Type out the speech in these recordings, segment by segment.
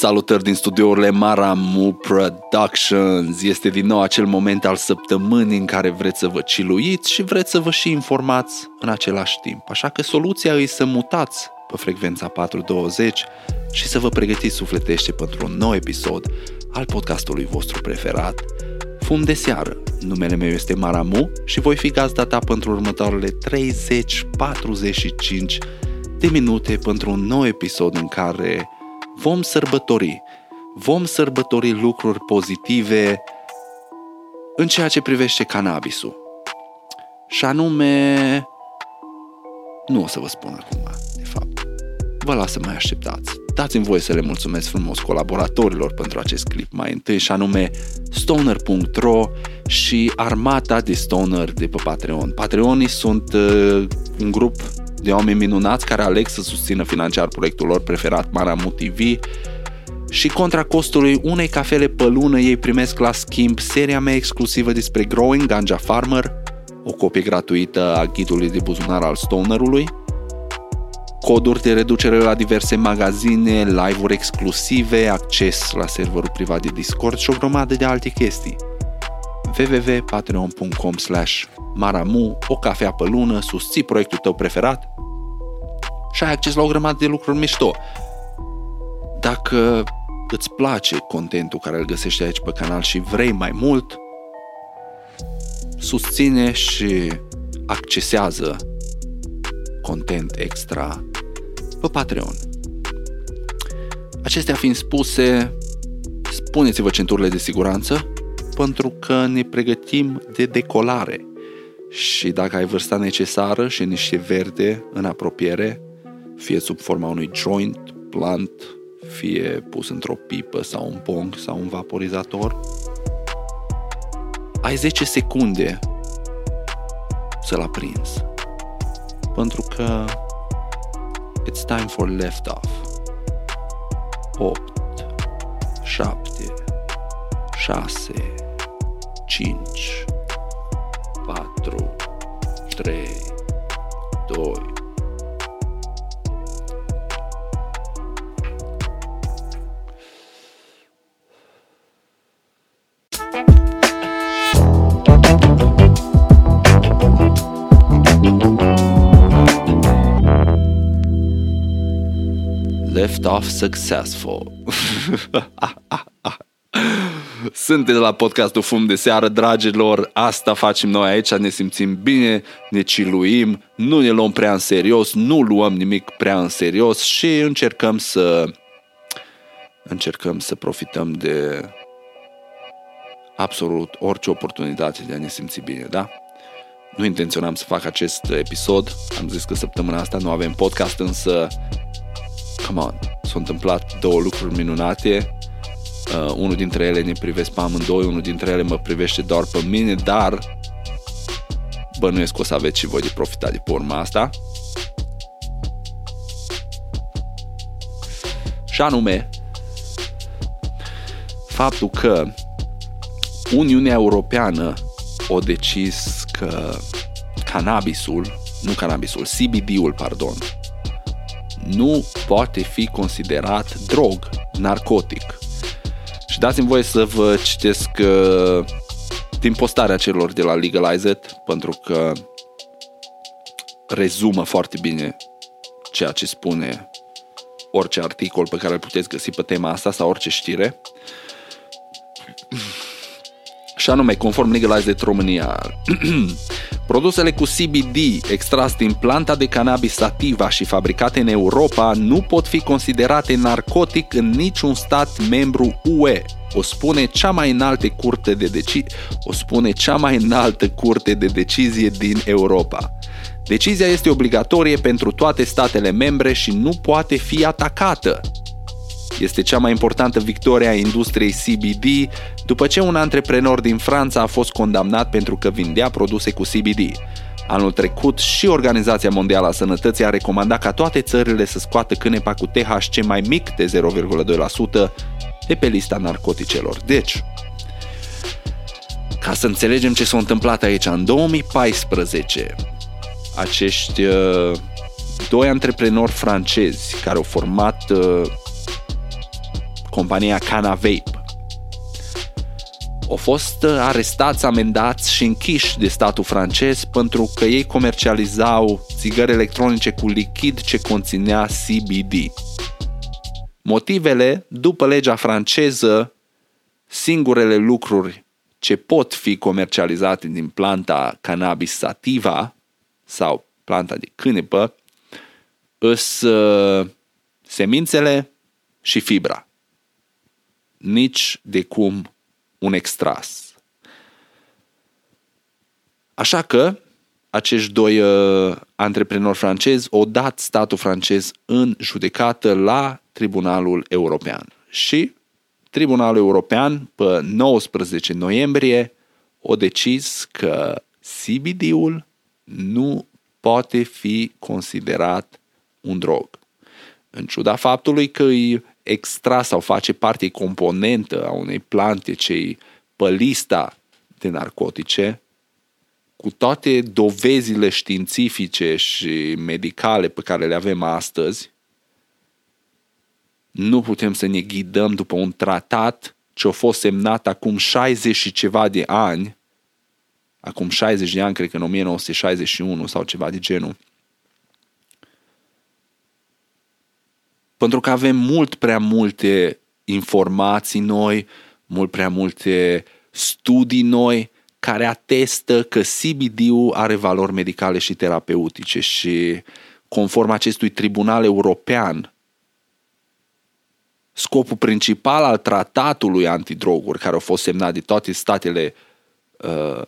Salutări din studiourile Maramu Productions. Este din nou acel moment al săptămânii în care vreți să vă ciluiți și vreți să vă și informați în același timp. Așa că soluția e să mutați pe frecvența 420 și să vă pregătiți sufletește pentru un nou episod al podcastului vostru preferat, Fum de seară. Numele meu este Maramu și voi fi gazda ta pentru următoarele 30-45 de minute pentru un nou episod în care vom sărbători. Vom sărbători lucruri pozitive în ceea ce privește cannabisul. Și anume, nu o să vă spun acum, de fapt. Vă las să mai așteptați. Dați-mi voie să le mulțumesc frumos colaboratorilor pentru acest clip mai întâi, și anume stoner.ro și armata de stoner de pe Patreon. Patreonii sunt uh, un grup de oameni minunați care aleg să susțină financiar proiectul lor preferat Maramu TV și contra costului unei cafele pe lună ei primesc la schimb seria mea exclusivă despre Growing Ganja Farmer, o copie gratuită a ghidului de buzunar al Stonerului, coduri de reducere la diverse magazine, live-uri exclusive, acces la serverul privat de Discord și o grămadă de alte chestii. www.patreon.com slash Maramu, o cafea pe lună, susții proiectul tău preferat și ai acces la o grămadă de lucruri mișto. Dacă îți place contentul care îl găsești aici pe canal și vrei mai mult, susține și accesează content extra pe Patreon. Acestea fiind spuse, spuneți-vă centurile de siguranță pentru că ne pregătim de decolare și dacă ai vârsta necesară și niște verde în apropiere, fie sub forma unui joint, plant, fie pus într-o pipă sau un pong sau un vaporizator, ai 10 secunde să-l aprinzi. Pentru că it's time for left off. 8, 7, 6, 5, 4, 3, 2, Left off successful. Sunteți la podcastul Fum de Seară, dragilor, asta facem noi aici, ne simțim bine, ne ciluim, nu ne luăm prea în serios, nu luăm nimic prea în serios și încercăm să încercăm să profităm de absolut orice oportunitate de a ne simți bine, da? Nu intenționam să fac acest episod, am zis că săptămâna asta nu avem podcast, însă, come on, s-au întâmplat două lucruri minunate, uh, unul dintre ele ne privesc pe amândoi, unul dintre ele mă privește doar pe mine, dar bănuiesc că o să aveți și voi de profitat de pe urma asta. Și anume, faptul că Uniunea Europeană o decis că cannabisul, nu cannabisul, CBD-ul, pardon, nu poate fi considerat drog, narcotic. Și dați-mi voie să vă citesc uh, din postarea celor de la Legalized, pentru că rezumă foarte bine ceea ce spune orice articol pe care îl puteți găsi pe tema asta sau orice știre. Și anume, conform Legalized România, Produsele cu CBD extras din planta de cannabis sativa și fabricate în Europa nu pot fi considerate narcotic în niciun stat membru UE. O spune cea mai înaltă curte de deci... o spune cea mai înaltă curte de decizie din Europa. Decizia este obligatorie pentru toate statele membre și nu poate fi atacată. Este cea mai importantă victorie a industriei CBD după ce un antreprenor din Franța a fost condamnat pentru că vindea produse cu CBD. Anul trecut și Organizația Mondială a Sănătății a recomandat ca toate țările să scoată cânepa cu THC mai mic de 0,2% de pe lista narcoticelor. Deci, ca să înțelegem ce s-a întâmplat aici, în 2014, acești uh, doi antreprenori francezi care au format uh, compania Canavape. Au fost arestați, amendați și închiși de statul francez pentru că ei comercializau țigări electronice cu lichid ce conținea CBD. Motivele, după legea franceză, singurele lucruri ce pot fi comercializate din planta cannabis sativa sau planta de cânepă îs uh, semințele și fibra. Nici de cum un extras. Așa că acești doi uh, antreprenori francezi au dat statul francez în judecată la Tribunalul European. Și Tribunalul European, pe 19 noiembrie, a decis că CBD-ul nu poate fi considerat un drog. În ciuda faptului că îi extras sau face parte componentă a unei plante cei pe lista de narcotice, cu toate dovezile științifice și medicale pe care le avem astăzi, nu putem să ne ghidăm după un tratat ce a fost semnat acum 60 și ceva de ani, acum 60 de ani, cred că în 1961 sau ceva de genul, pentru că avem mult prea multe informații noi, mult prea multe studii noi care atestă că CBD-ul are valori medicale și terapeutice și conform acestui tribunal european scopul principal al tratatului antidroguri care a fost semnat de toate statele uh,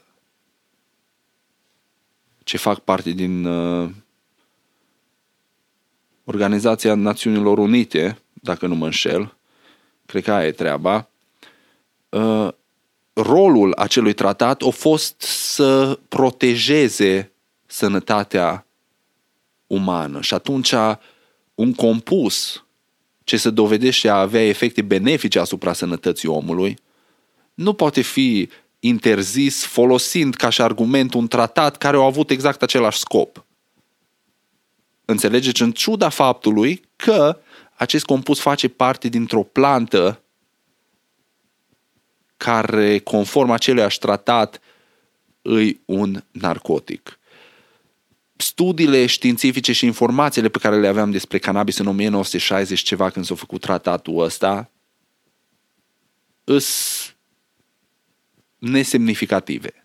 ce fac parte din uh, Organizația Națiunilor Unite, dacă nu mă înșel, cred că aia e treaba, uh, rolul acelui tratat a fost să protejeze sănătatea umană. Și atunci un compus ce se dovedește a avea efecte benefice asupra sănătății omului, nu poate fi interzis folosind ca și argument un tratat care a avut exact același scop. Înțelegeți? În ciuda faptului că acest compus face parte dintr-o plantă care, conform aceluiași tratat, îi un narcotic. Studiile științifice și informațiile pe care le aveam despre cannabis în 1960 ceva când s-a făcut tratatul ăsta îs nesemnificative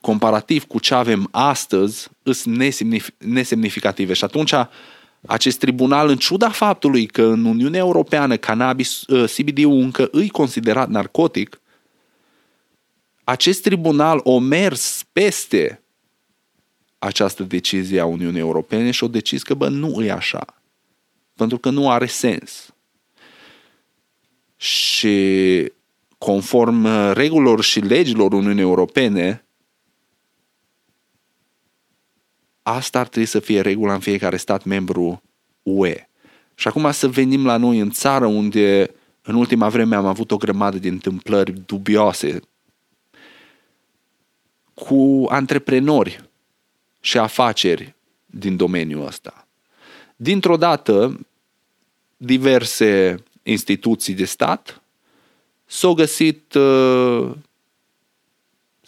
comparativ cu ce avem astăzi, sunt nesemnificative. Și atunci acest tribunal, în ciuda faptului că în Uniunea Europeană cannabis, ă, CBD-ul încă îi considerat narcotic, acest tribunal o mers peste această decizie a Uniunii Europene și o decis că, bă, nu e așa. Pentru că nu are sens. Și conform regulilor și legilor Uniunii Europene, asta ar trebui să fie regula în fiecare stat membru UE. Și acum să venim la noi în țară unde în ultima vreme am avut o grămadă de întâmplări dubioase cu antreprenori și afaceri din domeniul ăsta. Dintr-o dată, diverse instituții de stat s-au găsit uh,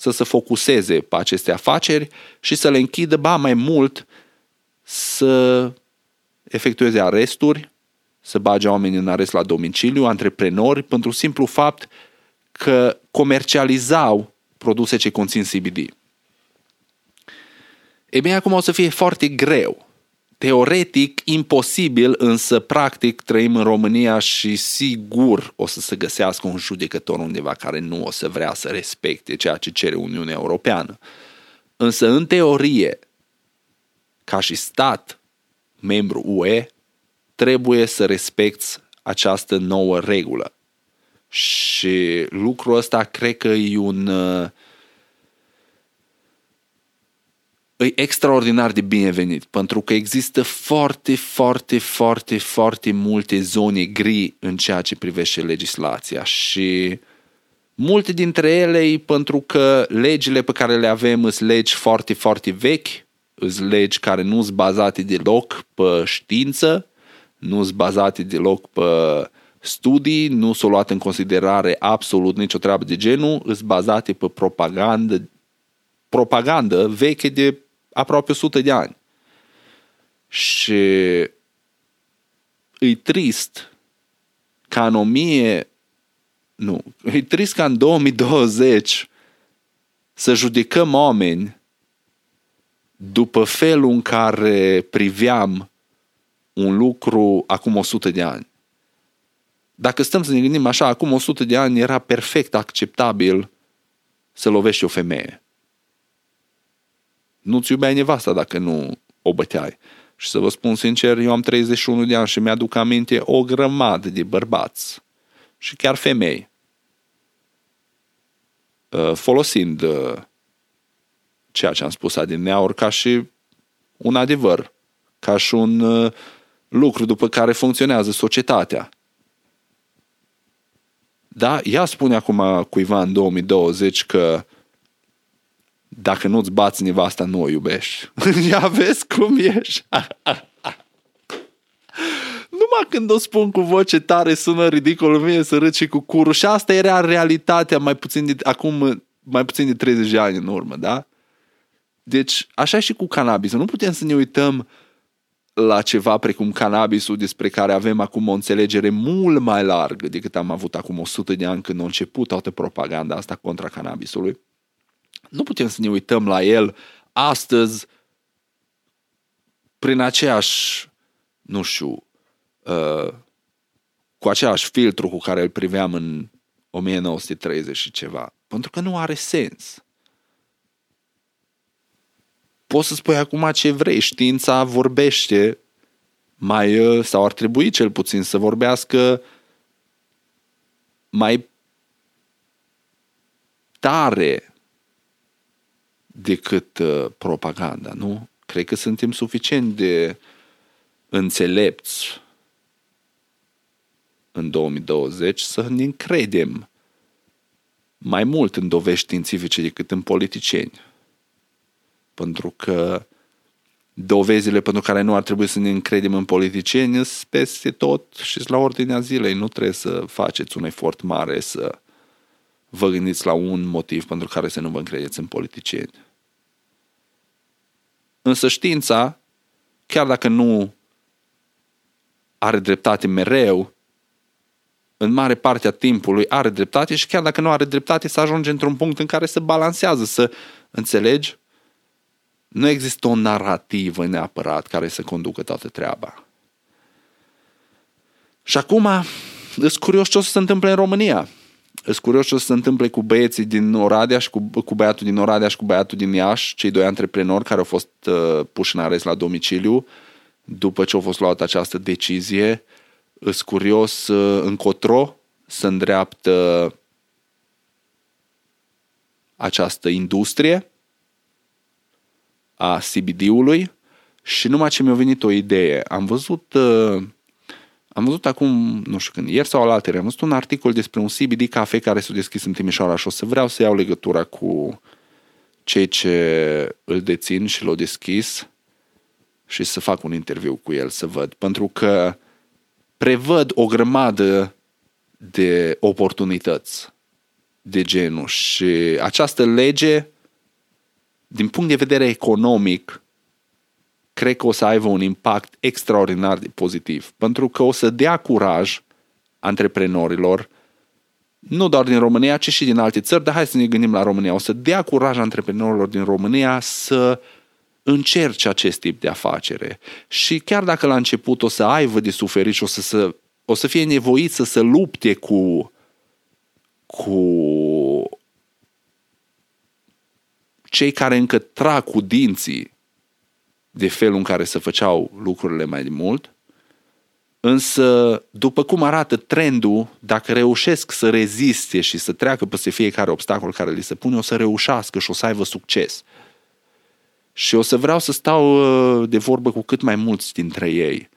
să se focuseze pe aceste afaceri și să le închidă, ba mai mult, să efectueze aresturi, să bage oameni în arest la domiciliu, antreprenori, pentru simplu fapt că comercializau produse ce conțin CBD. E bine, acum o să fie foarte greu teoretic imposibil, însă practic trăim în România și sigur o să se găsească un judecător undeva care nu o să vrea să respecte ceea ce cere Uniunea Europeană. Însă, în teorie, ca și stat membru UE, trebuie să respecti această nouă regulă. Și lucrul ăsta cred că e un uh, e extraordinar de binevenit, pentru că există foarte, foarte, foarte, foarte multe zone gri în ceea ce privește legislația și multe dintre ele pentru că legile pe care le avem sunt legi foarte, foarte vechi, sunt legi care nu sunt bazate deloc pe știință, nu sunt bazate deloc pe studii, nu s-au luat în considerare absolut nicio treabă de genul, sunt bazate pe propagandă, propagandă veche de aproape 100 de ani. Și e trist ca în 1000, nu, e trist ca în 2020 să judecăm oameni după felul în care priveam un lucru acum 100 de ani. Dacă stăm să ne gândim așa, acum 100 de ani era perfect acceptabil să lovești o femeie. Nu-ți iubeai nevasta dacă nu o băteai. Și să vă spun sincer, eu am 31 de ani și mi-aduc aminte o grămadă de bărbați și chiar femei uh, folosind uh, ceea ce am spus adineauri ca și un adevăr, ca și un uh, lucru după care funcționează societatea. Da, ea spune acum cuiva în 2020 că dacă nu-ți bați nevasta, nu o iubești. Ia vezi cum ești. Numai când o spun cu voce tare sună ridicol, mie să râd și cu curul. Și asta era realitatea mai puțin de, acum mai puțin de 30 de ani în urmă, da? Deci, așa și cu cannabis. Nu putem să ne uităm la ceva precum cannabisul despre care avem acum o înțelegere mult mai largă decât am avut acum 100 de ani când a început toată propaganda asta contra cannabisului. Nu putem să ne uităm la el astăzi prin aceeași, nu știu, uh, cu aceeași filtru cu care îl priveam în 1930 și ceva. Pentru că nu are sens poți să spui acum ce vrei. Știința vorbește mai, uh, sau ar trebui cel puțin să vorbească mai tare decât uh, propaganda, nu? Cred că suntem suficient de înțelepți în 2020 să ne încredem mai mult în dovezi științifice decât în politicieni pentru că dovezile pentru care nu ar trebui să ne încredem în politicieni sunt peste tot și la ordinea zilei. Nu trebuie să faceți un efort mare să vă gândiți la un motiv pentru care să nu vă încredeți în politicieni. Însă știința, chiar dacă nu are dreptate mereu, în mare parte a timpului are dreptate și chiar dacă nu are dreptate să ajunge într-un punct în care să balansează, să înțelegi nu există o narrativă neapărat care să conducă toată treaba. Și acum, sunt curios ce o să se întâmple în România. Sunt curios ce o să se întâmple cu băieții din Oradea și cu, cu băiatul din Oradea și cu băiatul din Iași, cei doi antreprenori care au fost uh, puși în arest la domiciliu după ce au fost luată această decizie. Sunt curios uh, încotro să îndreaptă această industrie a CBD-ului și numai ce mi-a venit o idee. Am văzut, uh, am văzut acum, nu știu când, ieri sau la altere, am văzut un articol despre un CBD cafe care s-a deschis în Timișoara și o să vreau să iau legătura cu cei ce îl dețin și l-au deschis și să fac un interviu cu el să văd. Pentru că prevăd o grămadă de oportunități de genul și această lege din punct de vedere economic, cred că o să aibă un impact extraordinar de pozitiv, pentru că o să dea curaj antreprenorilor, nu doar din România, ci și din alte țări, dar hai să ne gândim la România. O să dea curaj antreprenorilor din România să încerce acest tip de afacere. Și chiar dacă la început o să aibă de suferit și o să, să, o să fie nevoit să se lupte cu, cu cei care încă trag cu dinții de felul în care se făceau lucrurile mai mult, însă după cum arată trendul, dacă reușesc să reziste și să treacă peste fiecare obstacol care li se pune, o să reușească și o să aibă succes. Și o să vreau să stau uh, de vorbă cu cât mai mulți dintre ei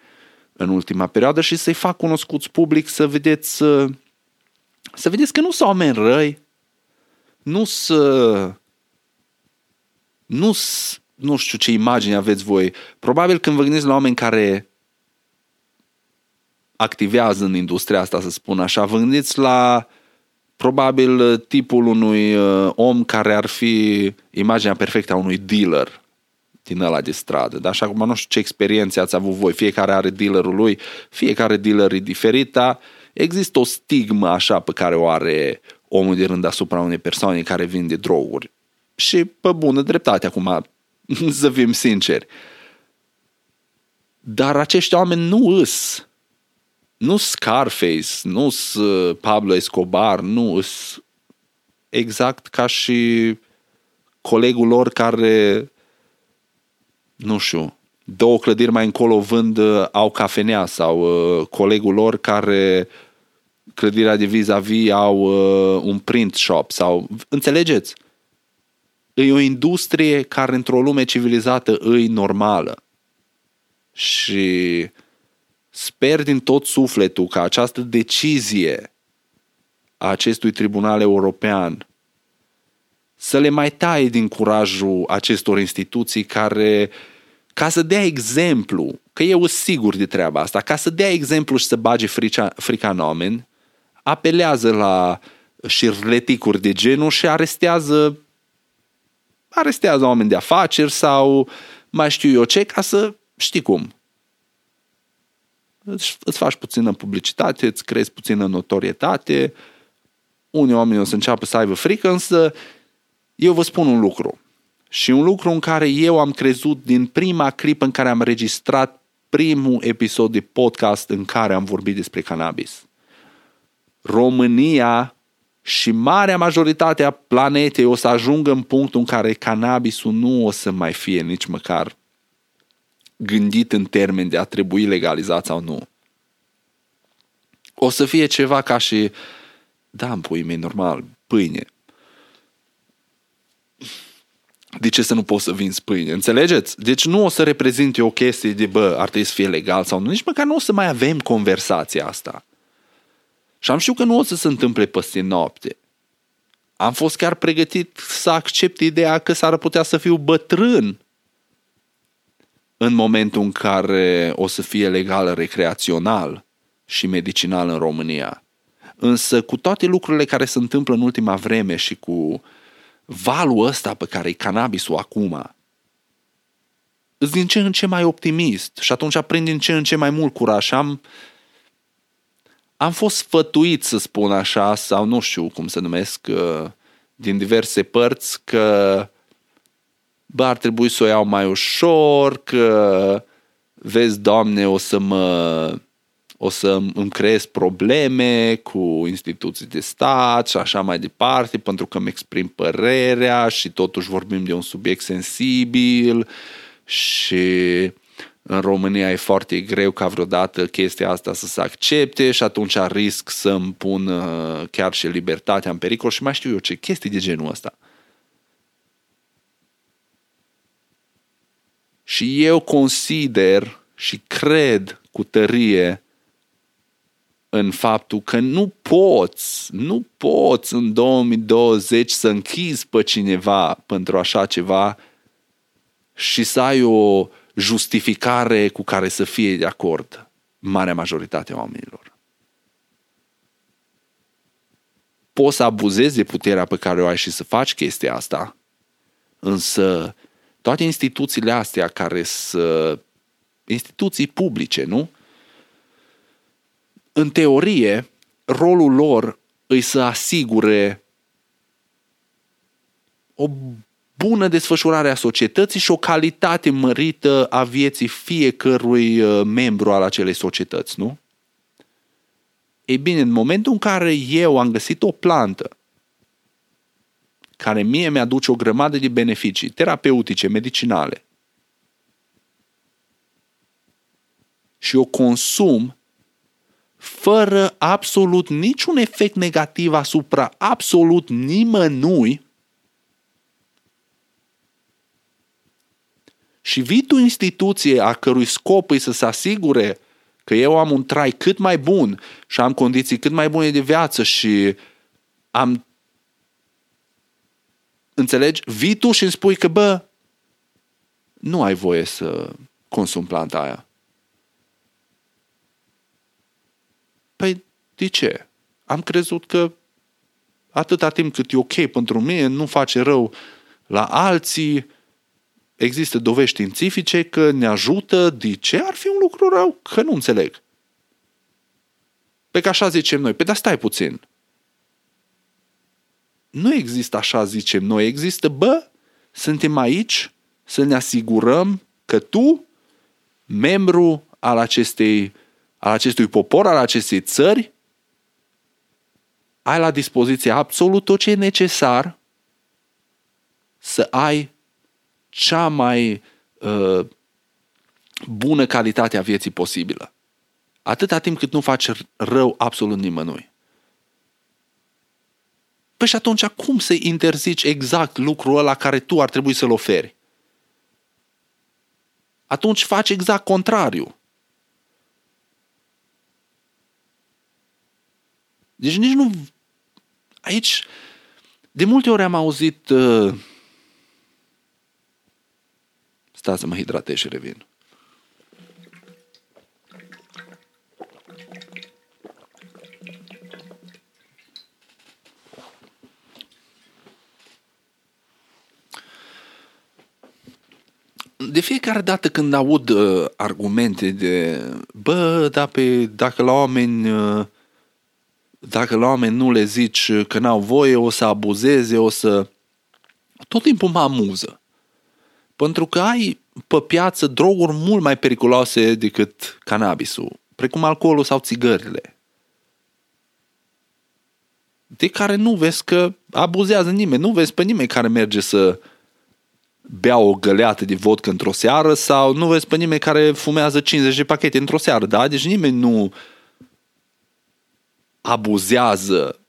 în ultima perioadă și să-i fac cunoscuți public să vedeți uh, să vedeți că nu sunt oameni răi, nu sunt nu, nu știu ce imagine aveți voi. Probabil când vă gândiți la oameni care activează în industria asta, să spun așa. Vă gândiți la probabil tipul unui uh, om care ar fi imaginea perfectă a unui dealer din ăla de stradă. Dar așa cum nu știu ce experiențe ați avut voi, fiecare are dealerul lui, fiecare dealer e diferit, dar există o stigmă așa pe care o are omul de rând asupra unei persoane care vinde droguri. Și pe bună dreptate acum, să fim sinceri. Dar acești oameni nu îs nu Scarface, nu uh, Pablo Escobar, nu îs exact ca și colegul lor care nu știu, două clădiri mai încolo vând uh, au cafenea sau uh, colegul lor care clădirea de vis-a-vis au uh, un print shop sau înțelegeți? E o industrie care într-o lume civilizată îi normală. Și sper din tot sufletul că această decizie a acestui tribunal european să le mai taie din curajul acestor instituții care, ca să dea exemplu, că eu sigur de treaba asta, ca să dea exemplu și să bage frica, frica în oameni, apelează la șirleticuri de genul și arestează arestează oameni de afaceri sau mai știu eu ce, ca să știi cum. Îți, îți faci puțină publicitate, îți crezi puțină notorietate, unii oameni o să înceapă să aibă frică, însă eu vă spun un lucru. Și un lucru în care eu am crezut din prima clipă în care am registrat primul episod de podcast în care am vorbit despre cannabis. România și marea majoritate a planetei o să ajungă în punctul în care cannabisul nu o să mai fie nici măcar gândit în termen de a trebui legalizat sau nu. O să fie ceva ca și, da, în puii mei, normal, pâine, de ce să nu poți să vinzi pâine? Înțelegeți? Deci nu o să reprezinte o chestie de, bă, ar trebui să fie legal sau nu. Nici măcar nu o să mai avem conversația asta. Și am știut că nu o să se întâmple peste noapte. Am fost chiar pregătit să accept ideea că s-ar putea să fiu bătrân în momentul în care o să fie legal recreațional și medicinal în România. Însă cu toate lucrurile care se întâmplă în ultima vreme și cu valul ăsta pe care e cannabisul acum, îți din ce în ce mai optimist și atunci prind din ce în ce mai mult curaj. Am, am fost sfătuit, să spun așa, sau nu știu cum se numesc, uh, din diverse părți, că bă, ar trebui să o iau mai ușor, că vezi, Doamne, o să mă o să îmi creez probleme cu instituții de stat și așa mai departe, pentru că îmi exprim părerea și totuși vorbim de un subiect sensibil și în România e foarte greu ca vreodată chestia asta să se accepte și atunci risc să îmi pun uh, chiar și libertatea în pericol și mai știu eu ce chestii de genul ăsta. Și eu consider și cred cu tărie în faptul că nu poți, nu poți în 2020 să închizi pe cineva pentru așa ceva și să ai o justificare cu care să fie de acord marea majoritate a oamenilor. Poți să abuzezi de puterea pe care o ai și să faci chestia asta, însă toate instituțiile astea care sunt instituții publice, nu? în teorie, rolul lor îi să asigure o bună desfășurare a societății și o calitate mărită a vieții fiecărui uh, membru al acelei societăți, nu? Ei bine, în momentul în care eu am găsit o plantă care mie mi-aduce o grămadă de beneficii terapeutice, medicinale, și o consum fără absolut niciun efect negativ asupra absolut nimănui, și vii tu instituție a cărui scop e să se asigure că eu am un trai cât mai bun și am condiții cât mai bune de viață și am Înțelegi? Vii tu și îmi spui că, bă, nu ai voie să consumi planta aia. De ce? Am crezut că atâta timp cât e ok pentru mine, nu face rău la alții, există dovezi științifice că ne ajută, de ce ar fi un lucru rău? Că nu înțeleg. Pe că așa zicem noi. Pe dar stai puțin. Nu există așa zicem noi. Există, bă, suntem aici să ne asigurăm că tu, membru al, acestei, al acestui popor, al acestei țări, ai la dispoziție absolut tot ce e necesar să ai cea mai uh, bună calitate a vieții posibilă. Atâta timp cât nu faci rău absolut nimănui. Păi și atunci cum să interzici exact lucrul ăla care tu ar trebui să-l oferi? Atunci faci exact contrariu. Deci nici nu... Aici, de multe ori am auzit... Uh... Stai să mă hidratez și revin. de fiecare dată când aud uh, argumente de bă, da, pe, dacă la oameni uh, dacă la oameni nu le zici că n-au voie, o să abuzeze, o să... Tot timpul mă amuză. Pentru că ai pe piață droguri mult mai periculoase decât cannabisul, precum alcoolul sau țigările. De care nu vezi că abuzează nimeni, nu vezi pe nimeni care merge să uh, bea o găleată de vodcă într-o seară sau nu vezi pe nimeni care fumează 50 de pachete într-o seară, da? Deci nimeni nu abuzează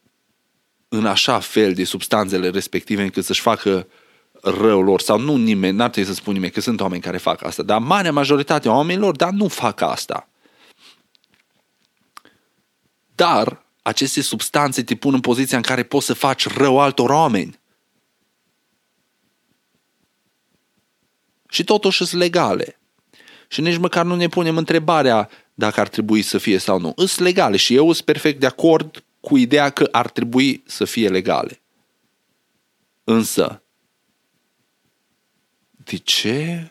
în așa fel de substanțele respective încât să-și facă rău lor sau nu nimeni, n-ar trebui să spun nimeni că sunt oameni care fac asta, dar marea majoritate a oamenilor, dar nu fac asta. Dar aceste substanțe te pun în poziția în care poți să faci rău altor oameni. și totuși sunt legale. Și nici măcar nu ne punem întrebarea dacă ar trebui să fie sau nu. Sunt legale și eu sunt perfect de acord cu ideea că ar trebui să fie legale. Însă, de ce?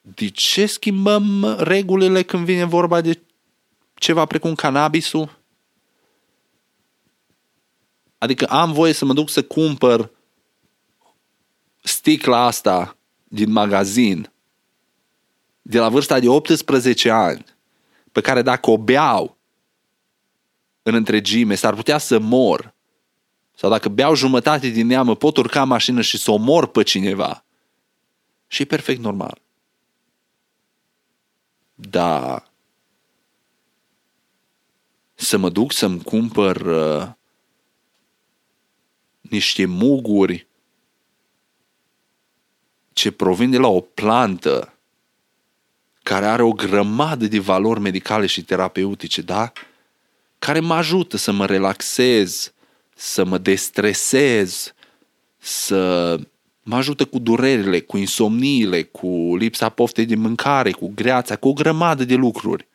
De ce schimbăm regulile când vine vorba de ceva precum cannabisul? Adică am voie să mă duc să cumpăr sticla asta din magazin de la vârsta de 18 ani, pe care dacă o beau în întregime, s-ar putea să mor. Sau dacă beau jumătate din ea, mă pot urca în mașină și să omor pe cineva. Și e perfect normal. Da. Să mă duc să-mi cumpăr uh, niște muguri ce provin de la o plantă care are o grămadă de valori medicale și terapeutice, da? Care mă ajută să mă relaxez, să mă destresez, să mă ajută cu durerile, cu insomniile, cu lipsa poftei de mâncare, cu greața, cu o grămadă de lucruri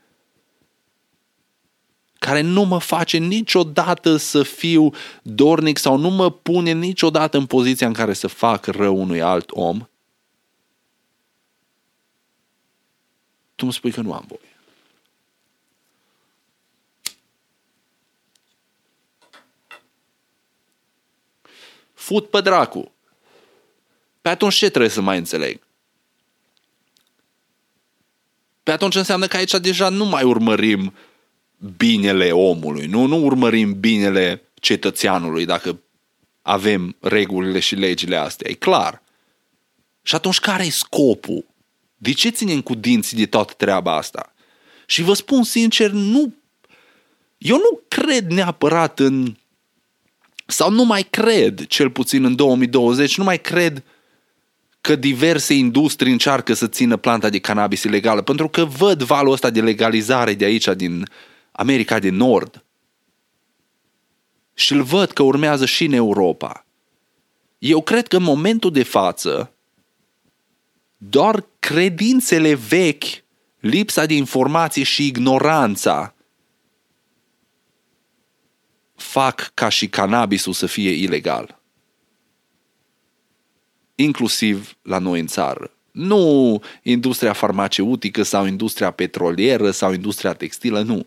care nu mă face niciodată să fiu dornic sau nu mă pune niciodată în poziția în care să fac rău unui alt om, tu îmi spui că nu am voie. Fut pe dracu. Pe atunci ce trebuie să mai înțeleg? Pe atunci înseamnă că aici deja nu mai urmărim binele omului, nu? Nu urmărim binele cetățeanului dacă avem regulile și legile astea, e clar. Și atunci care e scopul? De ce ținem cu dinții de toată treaba asta? Și vă spun sincer, nu... Eu nu cred neapărat în... Sau nu mai cred, cel puțin în 2020, nu mai cred că diverse industrii încearcă să țină planta de cannabis ilegală, pentru că văd valul ăsta de legalizare de aici, din America de Nord. Și îl văd că urmează și în Europa. Eu cred că în momentul de față, doar credințele vechi lipsa de informație și ignoranța fac ca și cannabisul să fie ilegal. Inclusiv la noi în țară. Nu industria farmaceutică sau industria petrolieră sau industria textilă, nu.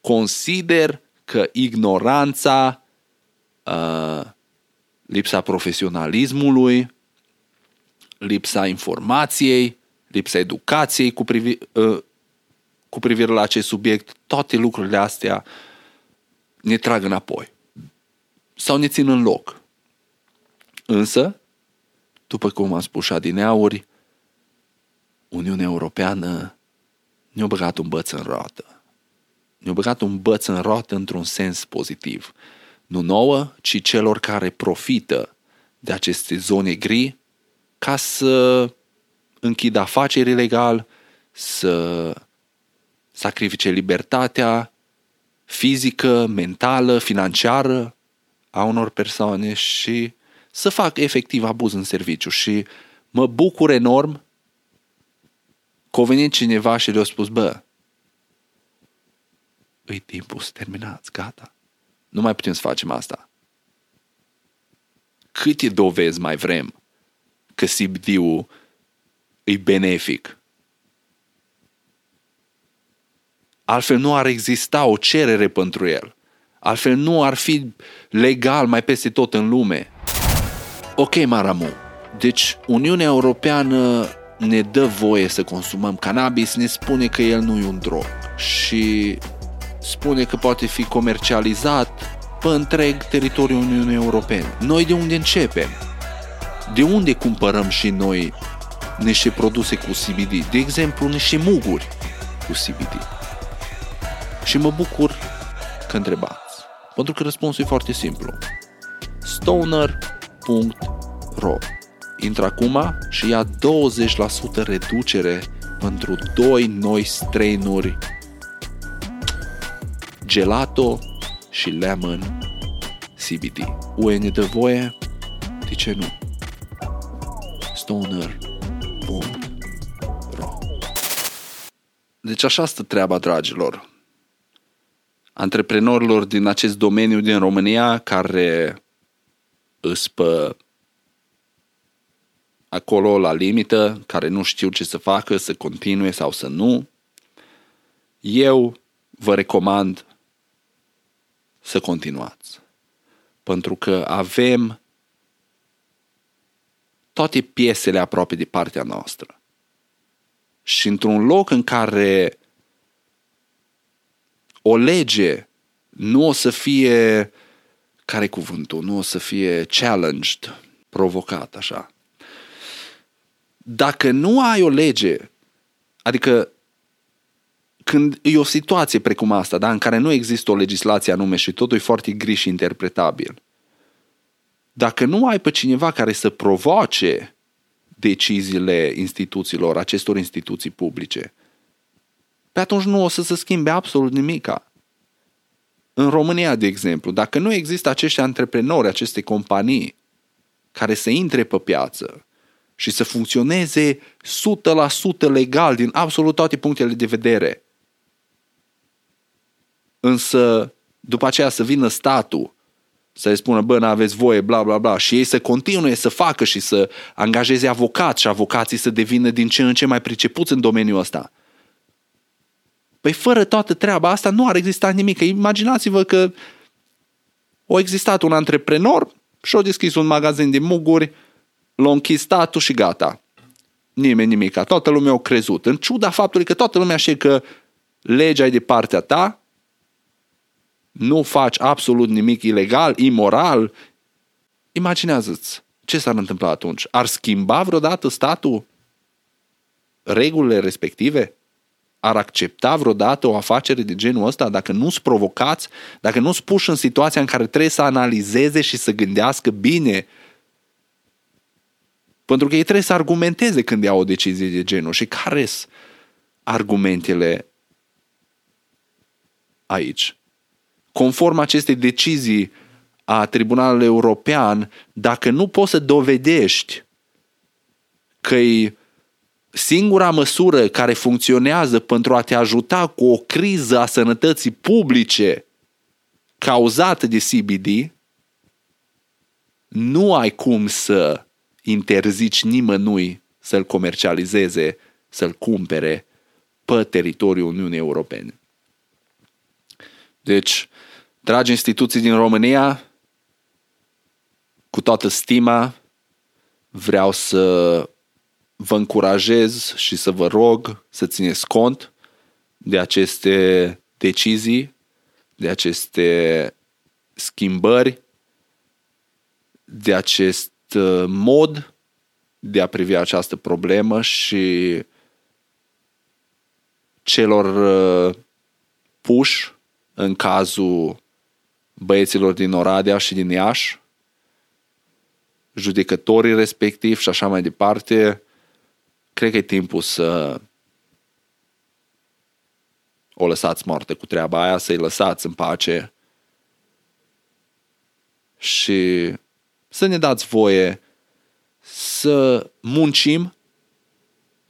Consider că ignoranța, uh, lipsa profesionalismului, lipsa informației, lipsa educației cu, privi, uh, cu privire la acest subiect, toate lucrurile astea ne trag înapoi sau ne țin în loc. Însă, după cum am spus și adineauri, Uniunea Europeană ne-a băgat un băț în roată. Ne-a băgat un băț în roată într-un sens pozitiv. Nu nouă, ci celor care profită de aceste zone gri ca să închidă afaceri ilegal, să sacrifice libertatea fizică, mentală, financiară a unor persoane și să fac efectiv abuz în serviciu. Și mă bucur enorm că a venit cineva și le-a spus, bă, îi timpul să terminați, gata. Nu mai putem să facem asta. Câte dovezi mai vrem că CBD-ul e benefic? Altfel nu ar exista o cerere pentru el. Altfel nu ar fi legal mai peste tot în lume. Ok, Maramu. Deci Uniunea Europeană ne dă voie să consumăm cannabis, ne spune că el nu e un drog și spune că poate fi comercializat pe întreg teritoriul Uniunii Europene. Noi de unde începem? De unde cumpărăm și noi niște produse cu CBD? De exemplu, niște muguri cu CBD. Și mă bucur că întrebați. Pentru că răspunsul e foarte simplu. Stoner.ro Intră acum și ia 20% reducere pentru doi noi strainuri Gelato și Lemon CBD. UE ne dă voie? De ce nu? Stoner.ro Deci așa stă treaba, dragilor antreprenorilor din acest domeniu din România care îs pe acolo la limită, care nu știu ce să facă, să continue sau să nu, eu vă recomand să continuați. Pentru că avem toate piesele aproape de partea noastră. Și într-un loc în care o lege nu o să fie, care cuvântul, nu o să fie challenged, provocat așa. Dacă nu ai o lege, adică când e o situație precum asta, da, în care nu există o legislație anume și totul e foarte gri și interpretabil, dacă nu ai pe cineva care să provoace deciziile instituțiilor, acestor instituții publice, pe atunci nu o să se schimbe absolut nimica. În România, de exemplu, dacă nu există acești antreprenori, aceste companii care să intre pe piață și să funcționeze 100% legal din absolut toate punctele de vedere, însă după aceea să vină statul să le spună, bă, n-aveți voie, bla, bla, bla, și ei să continue să facă și să angajeze avocați și avocații să devină din ce în ce mai pricepuți în domeniul ăsta. Păi fără toată treaba asta nu ar exista nimic. Imaginați-vă că a existat un antreprenor și a deschis un magazin de muguri, l-a închis statul și gata. Nimeni nimic. Toată lumea a crezut. În ciuda faptului că toată lumea știe că legea e de partea ta, nu faci absolut nimic ilegal, imoral, imaginează-ți ce s-ar întâmpla atunci. Ar schimba vreodată statul regulile respective? Ar accepta vreodată o afacere de genul ăsta dacă nu sunt provocați, dacă nu sunt puși în situația în care trebuie să analizeze și să gândească bine pentru că ei trebuie să argumenteze când iau o decizie de genul. Și care sunt argumentele aici? Conform acestei decizii a Tribunalului European, dacă nu poți să dovedești că e singura măsură care funcționează pentru a te ajuta cu o criză a sănătății publice cauzată de CBD, nu ai cum să interzici nimănui să-l comercializeze, să-l cumpere pe teritoriul Uniunii Europene. Deci, dragi instituții din România, cu toată stima, vreau să vă încurajez și să vă rog să țineți cont de aceste decizii, de aceste schimbări, de acest uh, mod de a privi această problemă și celor uh, puși în cazul băieților din Oradea și din Iași, judecătorii respectiv și așa mai departe, cred că e timpul să o lăsați moarte cu treaba aia, să-i lăsați în pace și să ne dați voie să muncim,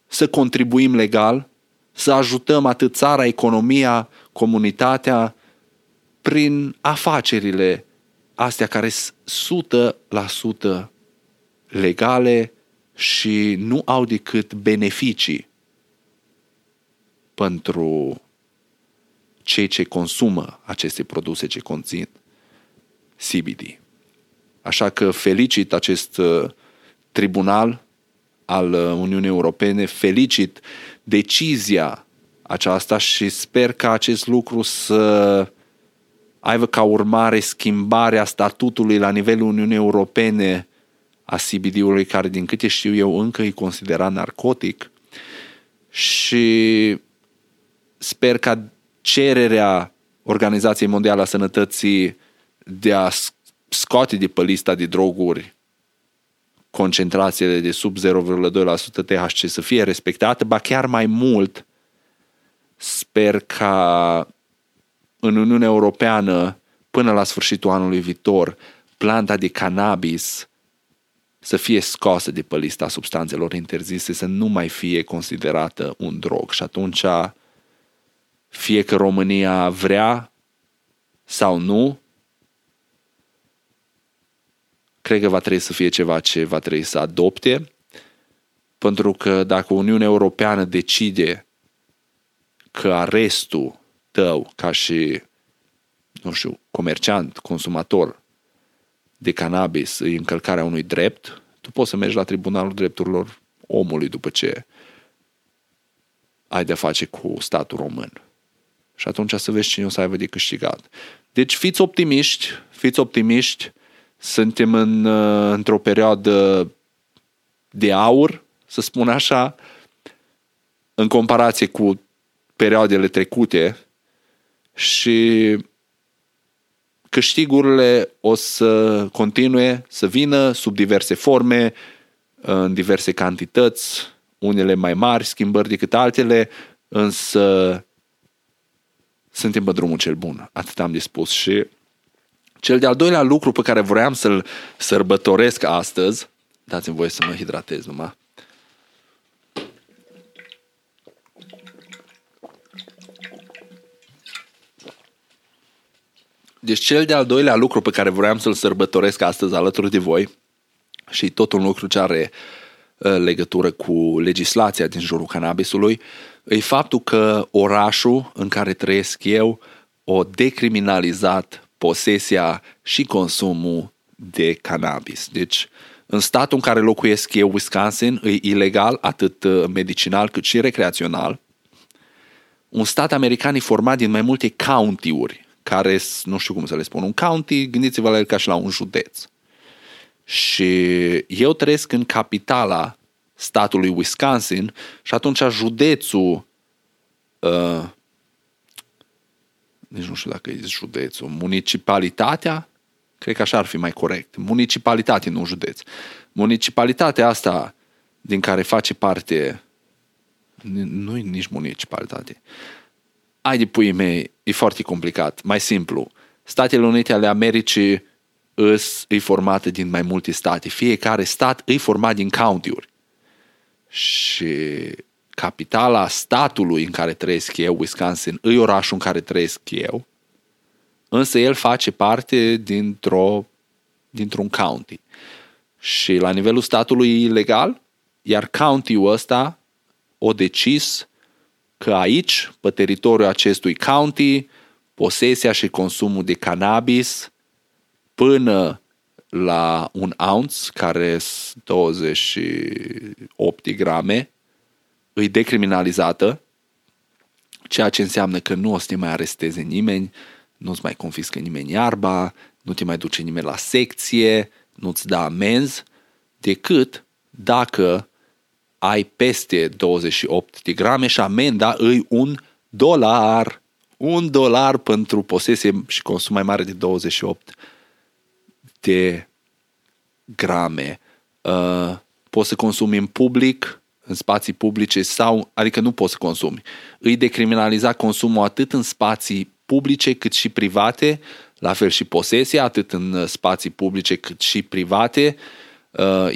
să contribuim legal, să ajutăm atât țara, economia, comunitatea, prin afacerile astea care sunt 100% legale și nu au decât beneficii pentru cei ce consumă aceste produse ce conțin CBD. Așa că felicit acest uh, tribunal al uh, Uniunii Europene, felicit decizia aceasta și sper că acest lucru să aibă ca urmare schimbarea statutului la nivelul Uniunii Europene a CBD-ului, care din câte știu eu încă e considerat narcotic. Și sper ca cererea Organizației Mondiale a Sănătății de a scoate de pe lista de droguri concentrațiile de sub 0,2% THC să fie respectate, ba chiar mai mult sper ca în Uniunea Europeană până la sfârșitul anului viitor planta de cannabis să fie scoasă de pe lista substanțelor interzise, să nu mai fie considerată un drog. Și atunci, fie că România vrea sau nu, cred că va trebui să fie ceva ce va trebui să adopte, pentru că dacă Uniunea Europeană decide că arestul tău ca și, nu știu, comerciant, consumator de cannabis e încălcarea unui drept, tu poți să mergi la Tribunalul Drepturilor Omului după ce ai de face cu statul român. Și atunci să vezi cine o să aibă de câștigat. Deci fiți optimiști, fiți optimiști, suntem în, uh, într-o perioadă de aur, să spun așa, în comparație cu perioadele trecute și câștigurile o să continue să vină sub diverse forme, în diverse cantități, unele mai mari schimbări decât altele, însă suntem pe drumul cel bun. Atât am de spus. Și cel de-al doilea lucru pe care vreau să-l sărbătoresc astăzi, dați-mi voie să mă hidratez numai, Deci cel de-al doilea lucru pe care vreau să-l sărbătoresc astăzi alături de voi și tot un lucru ce are uh, legătură cu legislația din jurul cannabisului, e faptul că orașul în care trăiesc eu o decriminalizat posesia și consumul de cannabis. Deci, în statul în care locuiesc eu, Wisconsin, e ilegal atât uh, medicinal cât și recreațional. Un stat american e format din mai multe county-uri, care, nu știu cum să le spun, un county, gândiți-vă la el ca și la un județ. Și eu trăiesc în capitala statului Wisconsin și atunci județul uh, nici nu știu dacă e județul, municipalitatea, cred că așa ar fi mai corect, municipalitate, nu județ. Municipalitatea asta din care face parte, nu e nici municipalitate, ai de puii mei, e foarte complicat, mai simplu. Statele Unite ale Americii îs, e formată din mai multe state. Fiecare stat e format din county-uri. și capitala statului în care trăiesc eu, Wisconsin, îi orașul în care trăiesc eu, însă el face parte dintr-o, dintr-un county. Și la nivelul statului legal, iar county-ul ăsta o decis că aici, pe teritoriul acestui county, posesia și consumul de cannabis până la un ounce, care sunt 28 de grame, îi decriminalizată, ceea ce înseamnă că nu o să te mai aresteze nimeni, nu-ți mai confiscă nimeni iarba, nu te mai duce nimeni la secție, nu-ți da amenzi, decât dacă ai peste 28 de grame și amenda îi un dolar. Un dolar pentru posesie și consum mai mare de 28 de grame. Uh, poți să consumi în public, în spații publice sau, adică nu poți să consumi. Îi decriminaliza consumul atât în spații publice cât și private, la fel și posesia, atât în spații publice cât și private. Uh,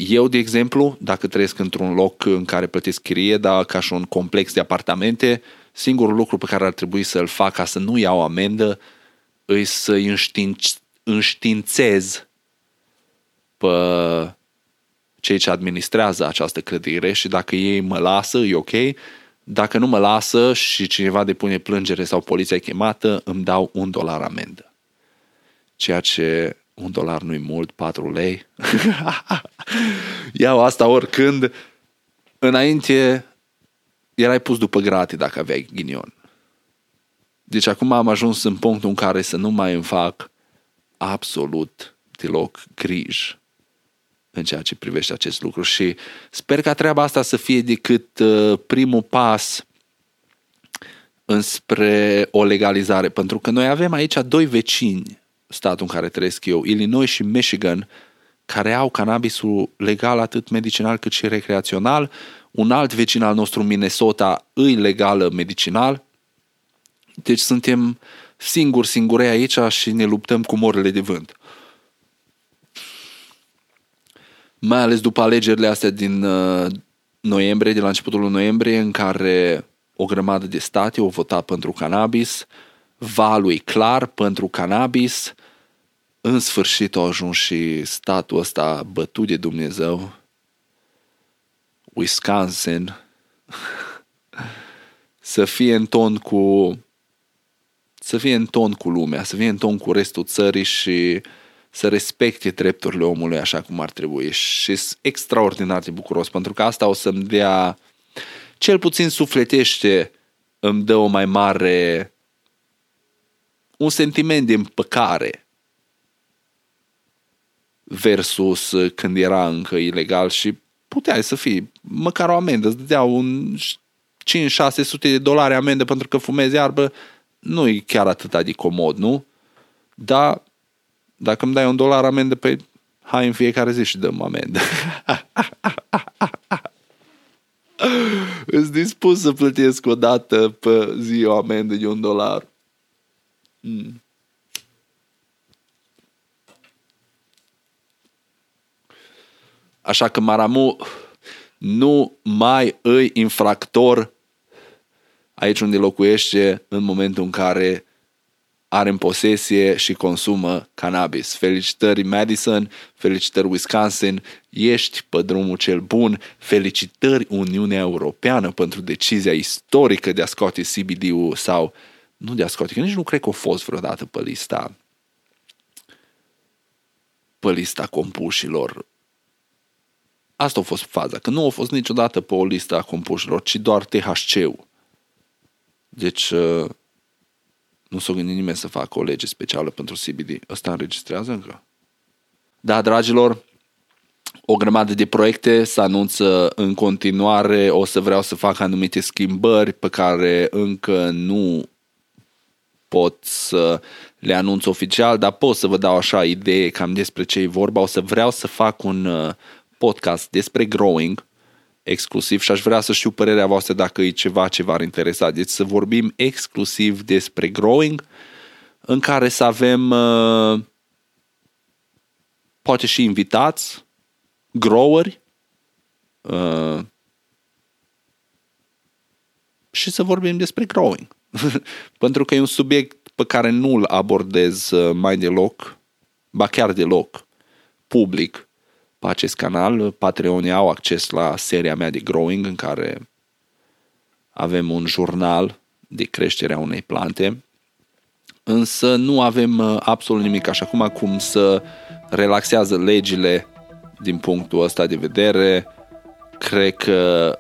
eu, de exemplu, dacă trăiesc într-un loc în care plătesc chirie, dar ca și un complex de apartamente, singurul lucru pe care ar trebui să-l fac ca să nu iau amendă îi să înștiințez pe cei ce administrează această clădire și dacă ei mă lasă, e ok. Dacă nu mă lasă și cineva depune plângere sau poliția e chemată, îmi dau un dolar amendă. Ceea ce un dolar nu-i mult, 4 lei. Iau asta oricând. Înainte erai pus după gratii dacă aveai ghinion. Deci acum am ajuns în punctul în care să nu mai îmi fac absolut deloc griji în ceea ce privește acest lucru și sper ca treaba asta să fie decât uh, primul pas înspre o legalizare, pentru că noi avem aici doi vecini, statul în care trăiesc eu, Illinois și Michigan, care au cannabisul legal atât medicinal cât și recreațional, un alt vecin al nostru, Minnesota, îi legală medicinal, deci suntem singuri, singure aici și ne luptăm cu morele de vânt. mai ales după alegerile astea din uh, noiembrie, de la începutul noiembrie, în care o grămadă de state au votat pentru cannabis, valul e clar pentru cannabis, în sfârșit a ajuns și statul ăsta bătut de Dumnezeu, Wisconsin, să fie în ton cu să fie în ton cu lumea, să fie în ton cu restul țării și uh, să respecte drepturile omului așa cum ar trebui. Și sunt extraordinar de bucuros pentru că asta o să-mi dea cel puțin sufletește îmi dă o mai mare un sentiment de împăcare versus când era încă ilegal și puteai să fii măcar o amendă, îți dădea un 5-600 de dolari amendă pentru că fumezi iarbă, nu e chiar atât de comod, nu? Dar dacă îmi dai un dolar amendă, pe hai în fiecare zi și dăm amendă. Îți dispus să plătesc o dată pe zi o amendă de un dolar. Mm. Așa că Maramu nu mai îi infractor aici unde locuiește în momentul în care are în posesie și consumă cannabis. Felicitări Madison, felicitări Wisconsin, ești pe drumul cel bun, felicitări Uniunea Europeană pentru decizia istorică de a scoate CBD-ul sau nu de a scoate, că nici nu cred că a fost vreodată pe lista pe lista compușilor. Asta a fost faza, că nu a fost niciodată pe o listă a compușilor, ci doar THC-ul. Deci, uh, nu s-a gândit nimeni să facă o lege specială pentru CBD. Ăsta înregistrează încă? Da, dragilor, o grămadă de proiecte se anunță în continuare, o să vreau să fac anumite schimbări pe care încă nu pot să le anunț oficial, dar pot să vă dau așa idee cam despre ce e vorba. O să vreau să fac un uh, podcast despre growing, exclusiv și aș vrea să știu părerea voastră dacă e ceva ce v-ar interesa. Deci să vorbim exclusiv despre growing, în care să avem uh, poate și invitați, groweri, uh, și să vorbim despre growing. Pentru că e un subiect pe care nu-l abordez uh, mai deloc, ba chiar deloc, public pe acest canal. Patreonii au acces la seria mea de growing în care avem un jurnal de creșterea unei plante, însă nu avem uh, absolut nimic așa cum acum să relaxează legile din punctul ăsta de vedere. Cred că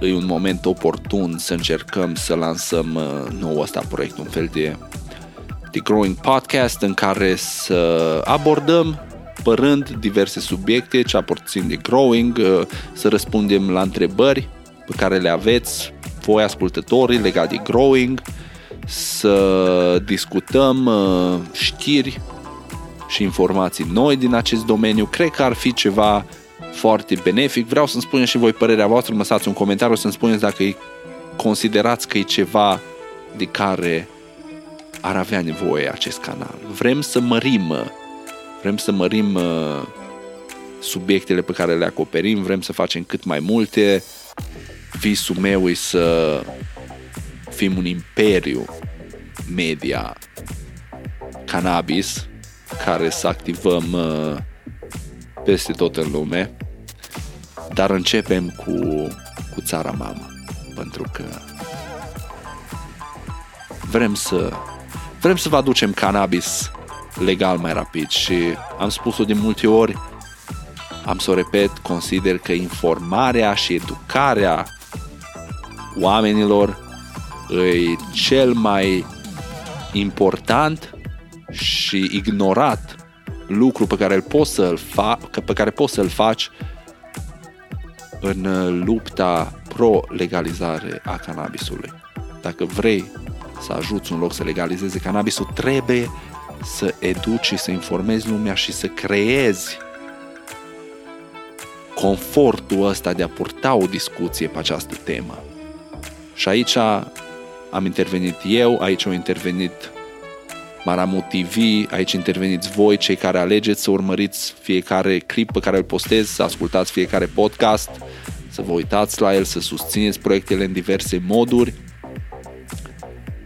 e un moment oportun să încercăm să lansăm uh, nou ăsta proiect, un fel de, de growing podcast în care să abordăm părând diverse subiecte ce aparțin de growing, uh, să răspundem la întrebări pe care le aveți voi ascultătorii legat de growing, să discutăm uh, știri și informații noi din acest domeniu. Cred că ar fi ceva foarte benefic. Vreau să-mi spuneți și voi părerea voastră, mă lăsați un comentariu să-mi spuneți dacă îi considerați că e ceva de care ar avea nevoie acest canal. Vrem să mărim, vrem să mărim uh, subiectele pe care le acoperim, vrem să facem cât mai multe. Visul meu e să fim un imperiu media cannabis care să activăm uh, peste tot în lume dar începem cu, cu țara mamă, pentru că vrem să, vrem să vă aducem cannabis legal mai rapid și am spus-o de multe ori, am să o repet, consider că informarea și educarea oamenilor e cel mai important și ignorat lucru pe care îl poți să-l fa- pe care poți să-l faci în uh, lupta pro-legalizare a cannabisului. Dacă vrei să ajuți un loc să legalizeze cannabisul, trebuie să educi și să informezi lumea și să creezi confortul ăsta de a purta o discuție pe această temă. Și aici am intervenit eu, aici au intervenit Maramu TV, aici interveniți voi, cei care alegeți să urmăriți fiecare clip pe care îl postez, să ascultați fiecare podcast, să vă uitați la el, să susțineți proiectele în diverse moduri.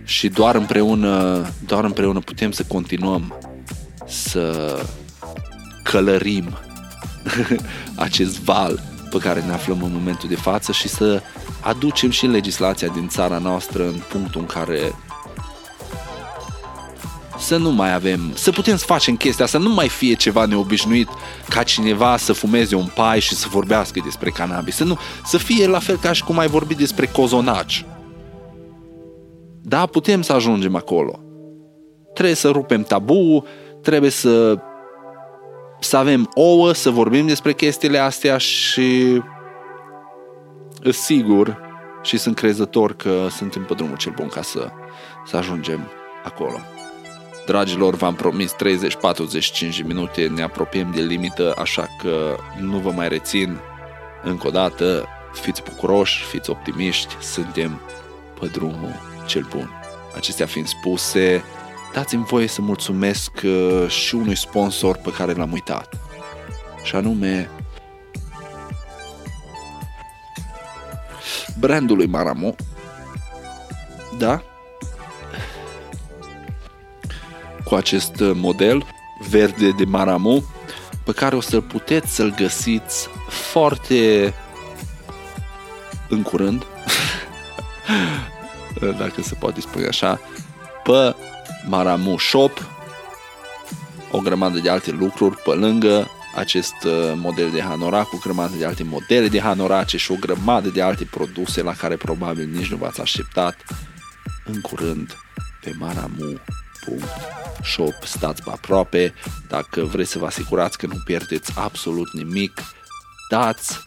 Și doar împreună, doar împreună putem să continuăm să călărim acest val pe care ne aflăm în momentul de față și să aducem și legislația din țara noastră în punctul în care să nu mai avem, să putem să facem chestia, să nu mai fie ceva neobișnuit ca cineva să fumeze un pai și să vorbească despre cannabis, să, nu, să fie la fel ca și cum ai vorbit despre cozonaci. Da, putem să ajungem acolo. Trebuie să rupem tabu, trebuie să să avem ouă, să vorbim despre chestiile astea și sigur și sunt crezător că suntem pe drumul cel bun ca să, să ajungem acolo. Dragilor, v-am promis 30-45 minute, ne apropiem de limită, așa că nu vă mai rețin. Încă o dată, fiți bucuroși, fiți optimiști, suntem pe drumul cel bun. Acestea fiind spuse, dați-mi voie să mulțumesc uh, și unui sponsor pe care l-am uitat. Și anume brandului Maramo. Da? Cu acest uh, model verde de Maramu pe care o să-l puteți să-l găsiți foarte în curând dacă se poate spune așa pe Maramu Shop o grămadă de alte lucruri pe lângă acest uh, model de Hanora cu grămadă de alte modele de Hanorace și o grămadă de alte produse la care probabil nici nu v-ați așteptat. În curând pe Maramu shop, stați pe aproape, dacă vreți să vă asigurați că nu pierdeți absolut nimic, dați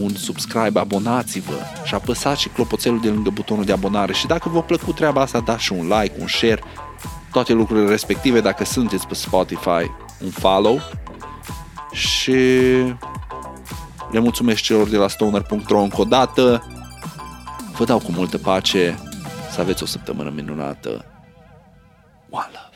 un subscribe, abonați-vă și apăsați și clopoțelul de lângă butonul de abonare și dacă v-a plăcut treaba asta, dați și un like, un share, toate lucrurile respective, dacă sunteți pe Spotify, un follow și le mulțumesc celor de la stoner.ro încă o dată, vă dau cu multă pace, să aveți o săptămână minunată. One love.